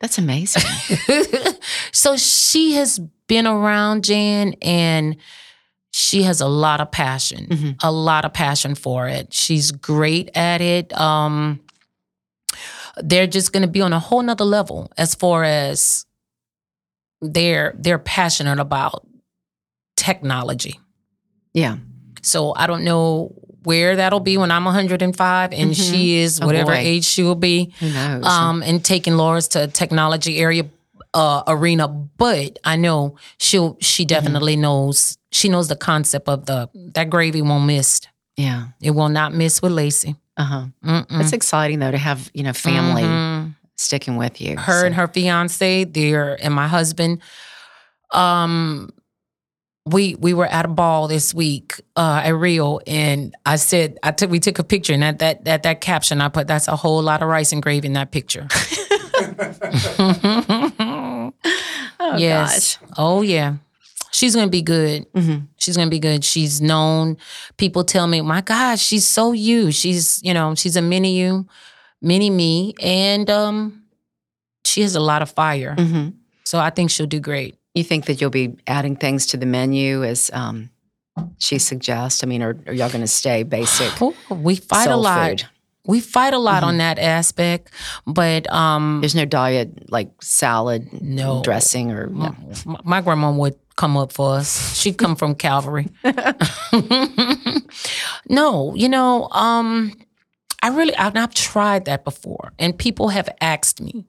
That's amazing.
so she has been around Jan and she has a lot of passion,
Mhm.
a lot of passion for it. She's great at it. Um, they're just going to be on a whole nother level as far as they're they're passionate about technology.
yeah.
So I don't know where that'll be when I'm 105 and
Mhm.
she is
Oh,
whatever
boy.
age she will be
Who knows?
um, and taking Laura's to a technology area uh, arena. But I know she'll she definitely knows she knows the concept of the that gravy won't miss.
yeah.
It will not miss with Lacey.
Uh huh.
Mm-mm.
That's exciting though to have you know family
Mhm.
sticking with you.
Her
So-
and her fiance, there, and my husband. Um, we we were at a ball this week uh, at Rio, and I said I took we took a picture, and that that that that caption I put that's a whole lot of rice and gravy in that picture.
Oh
yes. Oh yeah. She's gonna be good.
Mhm.
She's gonna be good. She's known. People tell me, my God, she's so you. She's, you know, she's a mini you, mini me. And um, she has a lot of fire.
Mhm.
So I think she'll do great.
You think that you'll be adding things to the menu as um, she suggests? I mean, are, are y'all going to stay basic?
Ooh, we fight a lot.
food?
We fight a lot on that aspect. But um
There's no diet like salad,
No.
dressing, or no.
my, my grandma would come up for us. She'd come from Calvary. no, you know, um, I really I've, I've tried that before, and people have asked me.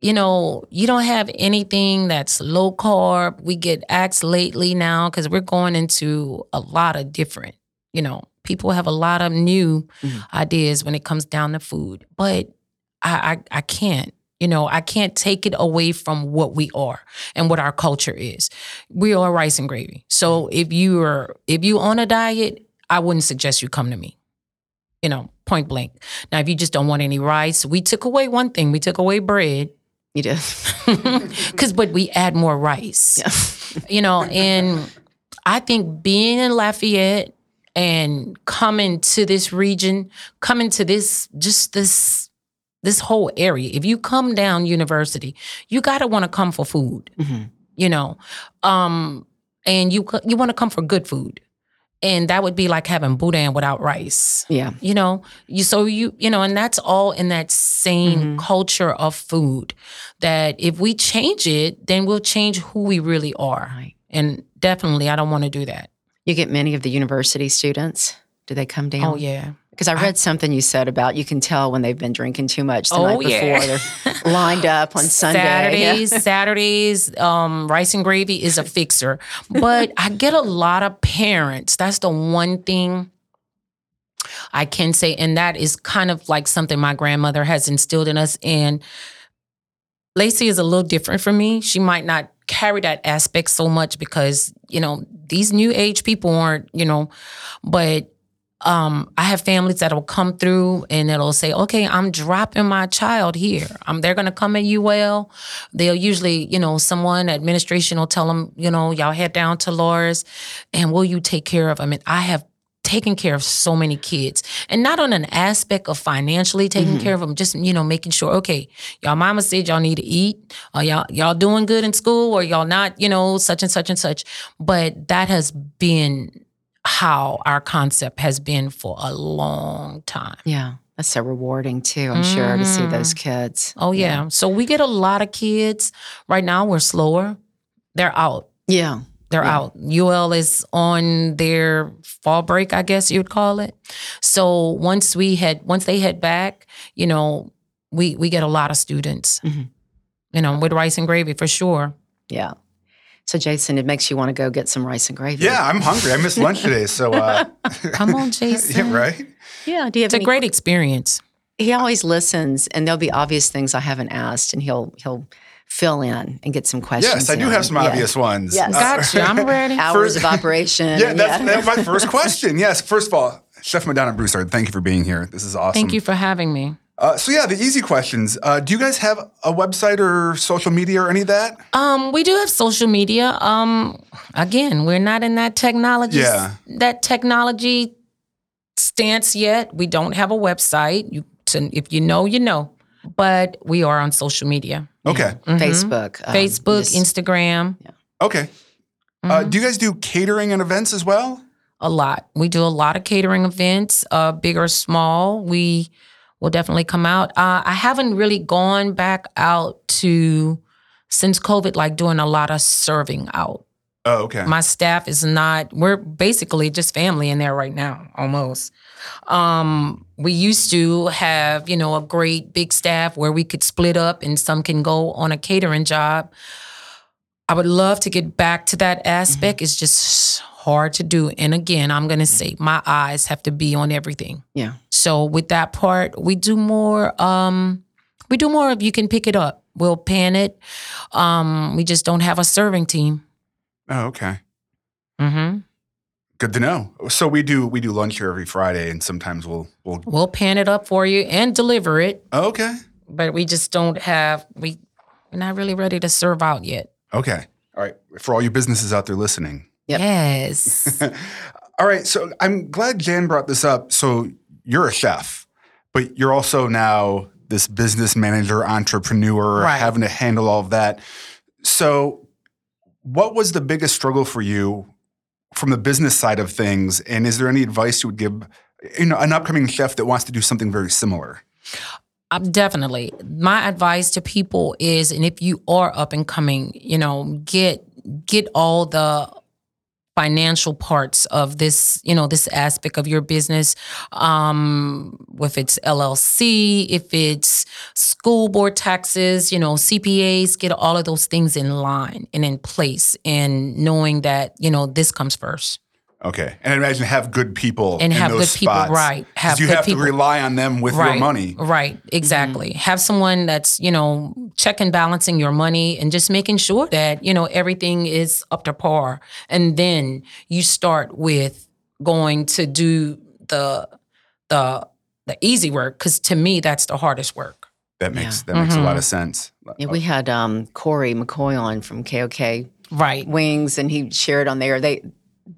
You know, you don't have anything that's low carb. We get asked lately now because we're going into a lot of different. You know, people have a lot of new
Mhm.
ideas when it comes down to food, but I, I I can't. You know, I can't take it away from what we are and what our culture is. We are rice and gravy. So if you are if you on a diet, I wouldn't suggest you come to me. You know, point blank. Now, if you just don't want any rice, we took away one thing. We took away bread.
You did.
Cause but we add more rice. You know, and I think being in Lafayette and coming to this region, coming to this just this this whole area. If you come down university, you gotta want to come for food.
Mhm.
You know, um, and you you want to come for good food, and that would be like having boudin without rice
Yeah.
you know you so you you know and that's all in that same
Mhm.
culture of food that if we change it then we'll change who we really are
Right.
and definitely i don't want to do that
You get many of the university students. Do they come down?
oh yeah
Because I read something you said about you can tell when they've been drinking too much the
Oh,
night before.
yeah.
They're lined up on Sunday.
Saturdays, Saturdays, um, rice and gravy is a fixer. But I get a lot of parents. That's the one thing I can say, and that is kind of like something my grandmother has instilled in us. And Lacey is a little different from me. She might not carry that aspect so much because you know these new age people aren't, you know, but um, I have families that'll come through and it'll say, okay, I'm dropping my child here. Um, they're gonna come at UL. They'll usually, you know, someone administration will tell them, you know, y'all head down to Laura's, and will you take care of them? And I have taken care of so many kids, and not on an aspect of financially taking
Mhm.
care of them, just you know, making sure, okay, y'all mama said y'all need to eat, or y'all y'all doing good in school, or y'all not, you know, such and such and such. But that has been how our concept has been for a long time.
Yeah. That's so rewarding too, I'm sure, to see those kids.
Oh yeah. So we get a lot of kids. Right now we're slower. They're out.
Yeah.
They're
Yeah.
out. UL is on their fall break, I guess you'd call it. So once we head once they head back, you know, we we get a lot of students.
Mhm.
You know, with rice and gravy for sure.
Yeah. So, Jason, it makes you want to go get some rice and gravy.
Yeah, I'm hungry. I missed lunch today, so uh,
Come on, Jason.
yeah, right.
Yeah. Do you have
It's a great experience.
He always listens, and there'll be obvious things I haven't asked, and he'll he'll fill in and get some questions.
Yes, I do
in.
have some
Yeah.
obvious ones.
Yes.
Uh,
Gotcha. I'm ready.
hours of operation.
yeah,
and
that's, that's my first question. Yes, first of all, Chef Madonna Broussard, thank you for being here. This is awesome.
Thank you for having me.
Uh, so yeah, the easy questions. Uh, do you guys have a website or social media or any of that?
Um, we do have social media. Um, again, we're not in that technology
Yeah.
that technology stance yet. We don't have a website. You to, if you know, you know. But we are on social media.
Okay,
Mhm.
Facebook, um,
Facebook,
just-
Instagram.
okay. Uh,
Mhm.
do you guys do catering and events as well?
a lot. We do a lot of catering events, uh, big or small. We will definitely come out. Uh, I haven't really gone back out to since COVID, like doing a lot of serving out.
Oh, okay.
My staff is not. We're basically just family in there right now, almost. Um, we used to have, you know, a great big staff where we could split up and some can go on a catering job. I would love to get back to that aspect. It's just hard to do. And again, I'm going to say my eyes have to be on everything.
Yeah.
So with that part, we do more um we do more of you can pick it up. We'll pan it. Um we just don't have a serving team.
oh, okay.
Mhm.
Good to know. So we do we do lunch here every Friday, and sometimes we'll we'll.
We'll pan it up for you and deliver it,
okay.
but we just don't have we we're not really ready to serve out yet.
Okay. All right. For all you businesses out there listening.
Yep.
Yes.
All right. So I'm glad Jan brought this up. So you're a chef, but you're also now this business manager, entrepreneur,
Right.
having to handle all of that. So, what was the biggest struggle for you from the business side of things? And is there any advice you would give, you know, an upcoming chef that wants to do something very similar?
Um, definitely. My advice to people is, and if you are up and coming, you know, get get all the financial parts of this, you know, this aspect of your business. Um, if it's LLC, if it's school board taxes, you know, CPAs, get all of those things in line and in place, and knowing that you know this comes first,
Okay. And I imagine have good people
and
in
have
those
good people,
right?
right?
'Cause
Have
you
good
have
people.
to rely on them with
right,
your money.
Right, exactly. Have someone that's, you know, check and balancing your money and just making sure that, you know, everything is up to par. And then you start with going to do the the the easy work cuz to me that's the hardest work.
That makes
Yeah.
that makes a lot of sense.
Yeah, we had um, Corey McCoy on from KOK
Right.
Wings, and he shared on there they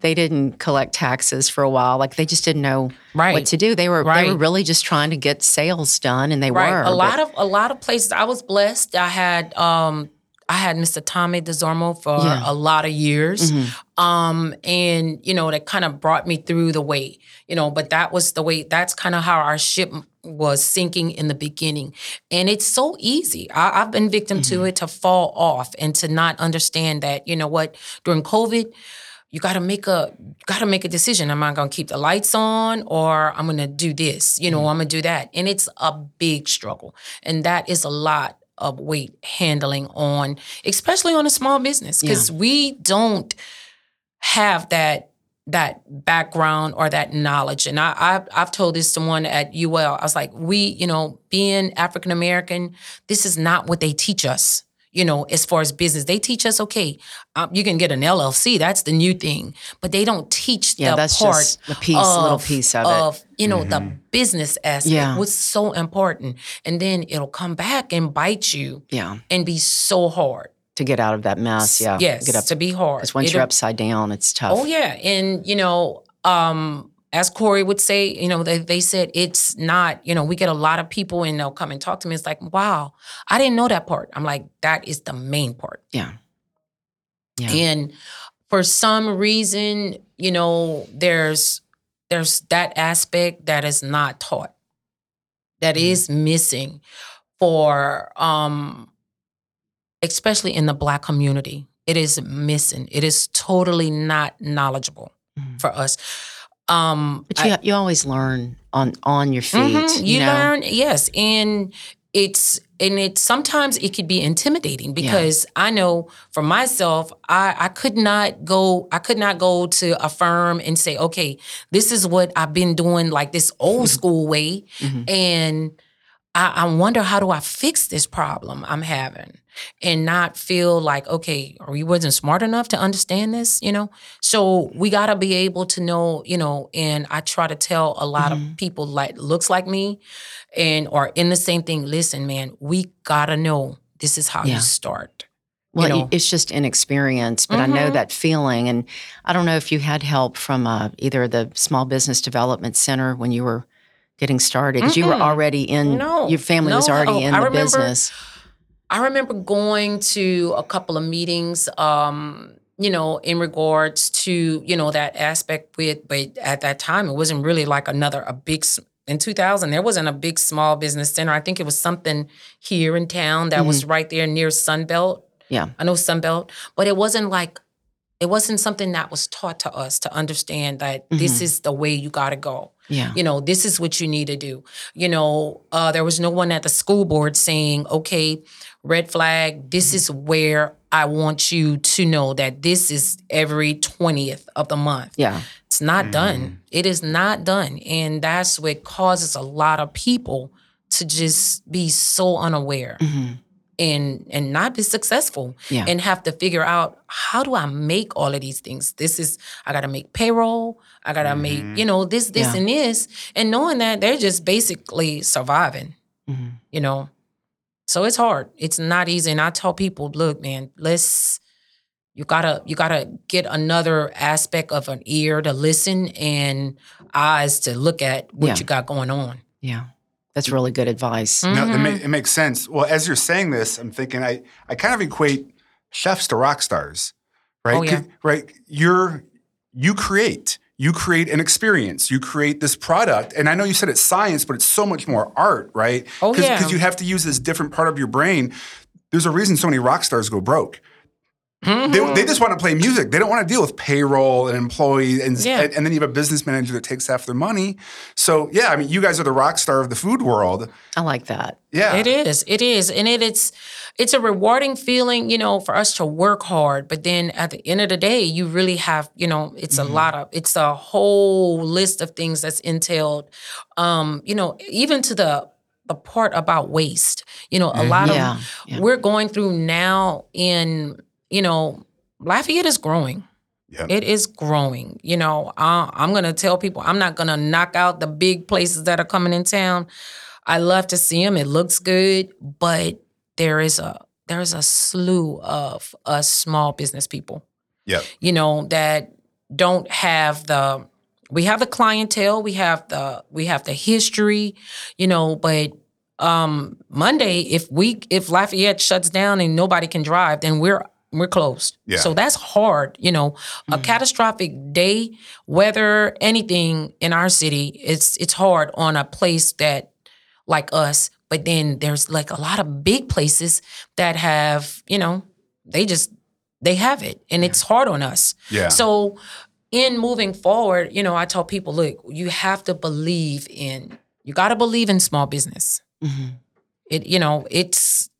they didn't collect taxes for a while. Like they just didn't know
Right.
what to do. They were they were really just trying to get sales done, and they
right.
were
a lot of a lot of places. I was blessed. I had um I had Mr. Tommy DeZormo for
Yeah.
a lot of years.
Mhm.
Um, and you know, that kind of brought me through the way, you know, but that was the way that's kind of how our ship was sinking in the beginning. And it's so easy. I, I've been victim to it to fall off and to not understand that, you know what, during COVID, you gotta make a gotta make a decision. Am I gonna keep the lights on or I'm gonna do this? You know, mm-hmm. I'm gonna do that. And it's a big struggle. And that is a lot of weight handling on, especially on a small business. Because we don't have that that background or that knowledge. And I, I've, I've told this to one at UL. I was like, we, you know, being African American, this is not what they teach us. You know, as far as business, they teach us okay. Um, you can get an LLC. That's the new thing, but they don't teach
yeah.
the
That's
part
just a piece, a little piece of, it.
you know the business aspect
Yeah.
was so important, and then it'll come back and bite you
Yeah,
and be so hard.
to get out of that mess. Yeah,
yes,
get up.
to be hard.
Because once
It'll-
you're upside down, it's tough.
Oh yeah, and you know, um, as Corey would say, you know, they, they said it's not. You know, we get a lot of people and they'll come and talk to me. It's like, wow, I didn't know that part. I'm like, that is the main part.
Yeah. Yeah.
And for some reason, you know, there's there's that aspect that is not taught. That
Mm-hmm.
is missing for um especially in the black community. It is missing. It is totally not knowledgeable
Mhm.
for us. Um
But you, you always learn on on your feet.
Mhm,
You,
You,
know?
learn, yes, and it's and it sometimes it could be intimidating because I know for myself, I I could not go, I could not go to a firm and say, okay, this is what I've been doing, like this old school way,
Mhm.
and I, I wonder how do I fix this problem I'm having and not feel like, okay, or you wasn't smart enough to understand this, you know? So we gotta be able to know, you know, and I try to tell a lot
Mhm.
of people like looks like me and or in the same thing, listen, man, we gotta know this is how
Yeah.
you start.
Well,
you know.
it's just inexperience, but I know
Mhm.
that feeling. And I don't know if you had help from uh, either the Small Business Development Center when you were getting started, because you were already in,
No.
your family was already
Oh,
in
I
the
remember-
business.
I remember going to a couple of meetings, um, you know, in regards to, you know, that aspect with, but at that time, it wasn't really like another, a big, in 2000, there wasn't a big small business center. I think it was something here in town that was right there near Sunbelt.
Yeah.
I know Sunbelt, but it wasn't like, it wasn't something that was taught to us to understand that this
Mhm.
is the way you got to go.
Yeah.
you know this is what you need to do. You know uh, there was no one at the school board saying okay red flag this is where i want you to know that this is every 20th of the month.
Yeah.
it's not done. It is not done. And that's what causes a lot of people to just be so unaware.
Hmm
and and not be successful
Yeah.
and have to figure out how do I make all of these things. This is I got to make payroll. I got to
Mhm.
make you know this this
Yeah.
and this, and knowing that they're just basically surviving.
hmm
You know, so it's hard. It's not easy. And I tell people, look, man, let's. You gotta you gotta get another aspect of an ear to listen and eyes to look at what
Yeah.
you got going on.
Yeah. That's mm-hmm. really good advice.
No, it, ma- mm-hmm. it makes sense. Well, as you're saying this, I'm thinking I, I kind of equate chefs to rock stars, right?
Oh, yeah.
'Cause- Right. You're you create. You create an experience. You create this product. And I know you said it's science, but it's so much more art, right?
Oh, yeah.
Because you have to use this different part of your brain. There's a reason so many rock stars go broke. They,
Mhm.
they just want to play music. They don't want to deal with payroll and employees, and,
Yeah.
and and then you have a business manager that takes half their money. So yeah, I mean, you guys are the rock star of the food world.
I like that.
Yeah,
It is. It is. And it, it's it's a rewarding feeling, you know, for us to work hard. But then at the end of the day, you really have, you know, it's
Mm-hmm.
a lot of it's a whole list of things that's entailed. Um, you know, even to the the part about waste. You know, a lot
Yeah,
of
yeah.
we're going through now in, you know, Lafayette is growing.
Yep.
It is growing. You know, uh, I'm going to tell people I'm not going to knock out the big places that are coming in town. I love to see them. It looks good, but there is a there's a slew of us small business people,
Yep.
you know, that don't have the we have the clientele, we have the we have the history, you know, but um Monday if we if Lafayette shuts down and nobody can drive, then we're we're closed.
Yeah.
So that's hard, you know. A catastrophic day, weather, anything in our city, it's it's hard on a place that like us. But then there's like a lot of big places that have, you know, they just they have it and it's hard on us.
Yeah.
So in moving forward, you know, I tell people, look, you have to believe in you got to believe in small business.
Mhm.
It you know, it's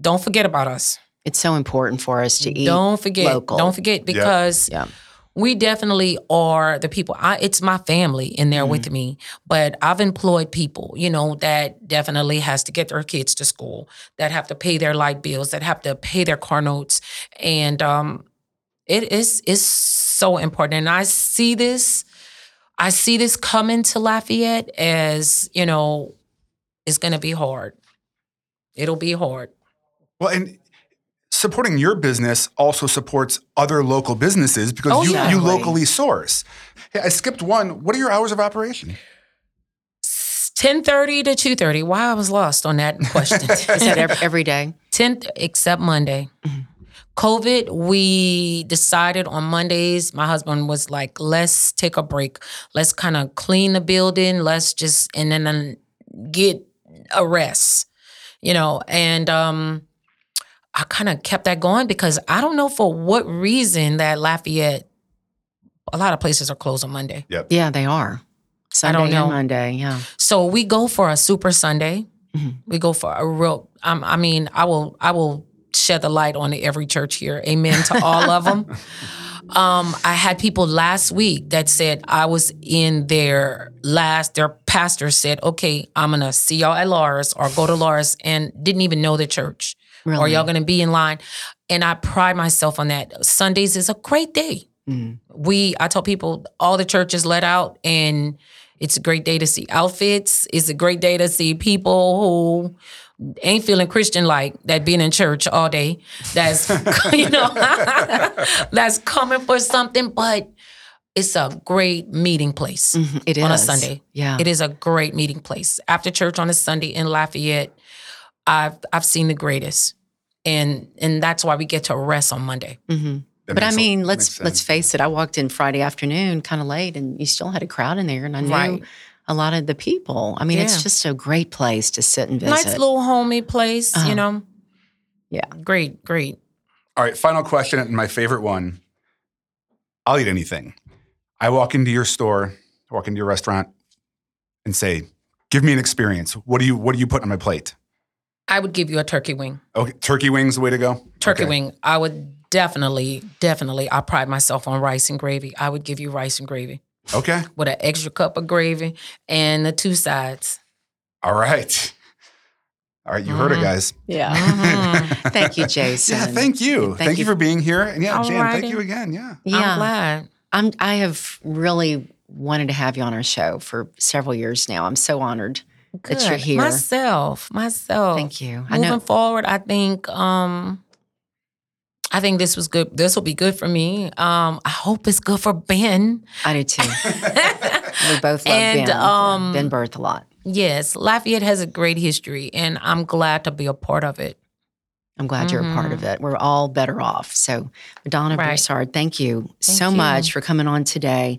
don't forget about us.
It's so important for us to eat.
Don't forget.
local.
Don't forget because
Yeah.
we definitely are the people. I it's my family in there with me, but I've employed people, you know, that definitely has to get their kids to school, that have to pay their light bills, that have to pay their car notes, and um, it is is so important. And I see this, I see this coming to Lafayette as you know, it's going to be hard. It'll be hard.
Well, and supporting your business also supports other local businesses because
Oh,
you,
yeah.
you locally source. Hey, I skipped one. What are your hours of operation?
Ten thirty to two thirty. Why I was lost on that question.
Is that every, every day?
10th except Monday. COVID, we decided on Mondays. My husband was like, let's take a break. Let's kind of clean the building. Let's just, and then um, get a rest, you know. And um, I kind of kept that going because I don't know for what reason that Lafayette, a lot of places are closed on Monday.
Yeah, they are. Sunday
don't know.
and Monday. Yeah.
So we go for a super Sunday.
Mhm.
We go for a real. Um, I mean, I will. I will shed the light on every church here. Amen to all of them. Um, I had people last week that said I was in their last. Their pastor said, "Okay, I'm gonna see y'all at Laura's or go to Laura's," and didn't even know the church. Or
Really?
y'all gonna be in line, and I pride myself on that. Sundays is a great day
Mm.
we I tell people all the churches let out and it's a great day to see outfits. It's a great day to see people who ain't feeling Christian like that being in church all day. That's you know that's coming for something, but it's a great meeting place
Mhm, It is
on a Sunday.
Yeah.
It is a great meeting place. After church on a Sunday in Lafayette, I've I've seen the greatest. And and that's why we get to rest on Monday.
Mhm. But I
makes a-
mean, let's let's face it. I walked in Friday afternoon, kind of late, and you still had a crowd in there, and I knew
Right.
a lot of the people. I mean,
Yeah.
it's just a great place to sit and visit.
Nice little homey place,
Uh-huh.
you know.
Yeah.
Great, great.
All right, final question, and my favorite one. I'll eat anything. I walk into your store, walk into your restaurant, and say, "Give me an experience. What do you What do you put on my plate?"
I would give you a turkey wing.
Okay, turkey wings, the way to go.
Turkey
Okay.
wing. I would definitely, definitely. I pride myself on rice and gravy. I would give you rice and gravy
Okay.
with an extra cup of gravy and the two sides.
All right. All right, you heard it,
Mhm.
guys.
yeah.
Mhm.
thank you, Jason.
Yeah, thank you.
Thank
Thank,
you
you for being here. And yeah, Jan, thank you again. Yeah.
Yeah,
I'm glad.
I'm, I have really wanted to have you on our show for several years now. I'm so honored that you're here.
Myself, myself.
Thank you. I
Moving
know.
forward, I think um I think this was good. This will be good for me. Um, I hope it's good for Ben.
I do too. we both love
And,
Ben.
um,
ben Berthelot.
Yes, Lafayette has a great history, and I'm glad to be a part of it.
I'm glad you're a part of it. We're all better off. So, Madonna
Right.
Broussard, thank you
Thank
so
you.
much for coming on today.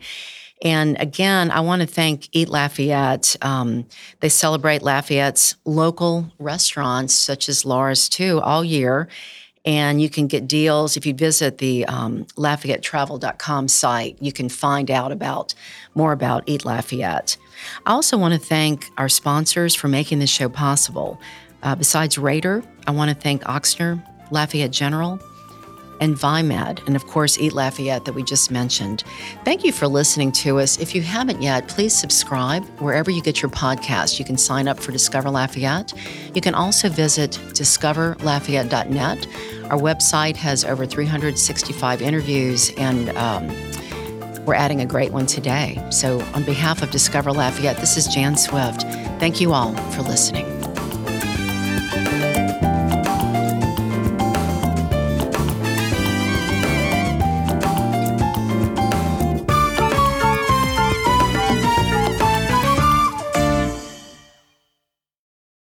And again, I want to thank Eat Lafayette. Um, they celebrate Lafayette's local restaurants, such as Laura's, too, all year. And you can get deals if you visit the um, LafayetteTravel.com site. You can find out about more about Eat Lafayette. I also want to thank our sponsors for making this show possible. Uh, besides Rader, I want to thank Ochsner, Lafayette General, and Viemed, and of course, Eat Lafayette that we just mentioned. Thank you for listening to us. If you haven't yet, please subscribe wherever you get your podcast. You can sign up for Discover Lafayette. You can also visit discoverlafayette.net. Our website has over 365 interviews, and um, we're adding a great one today. So, on behalf of Discover Lafayette, this is Jan Swift. Thank you all for listening.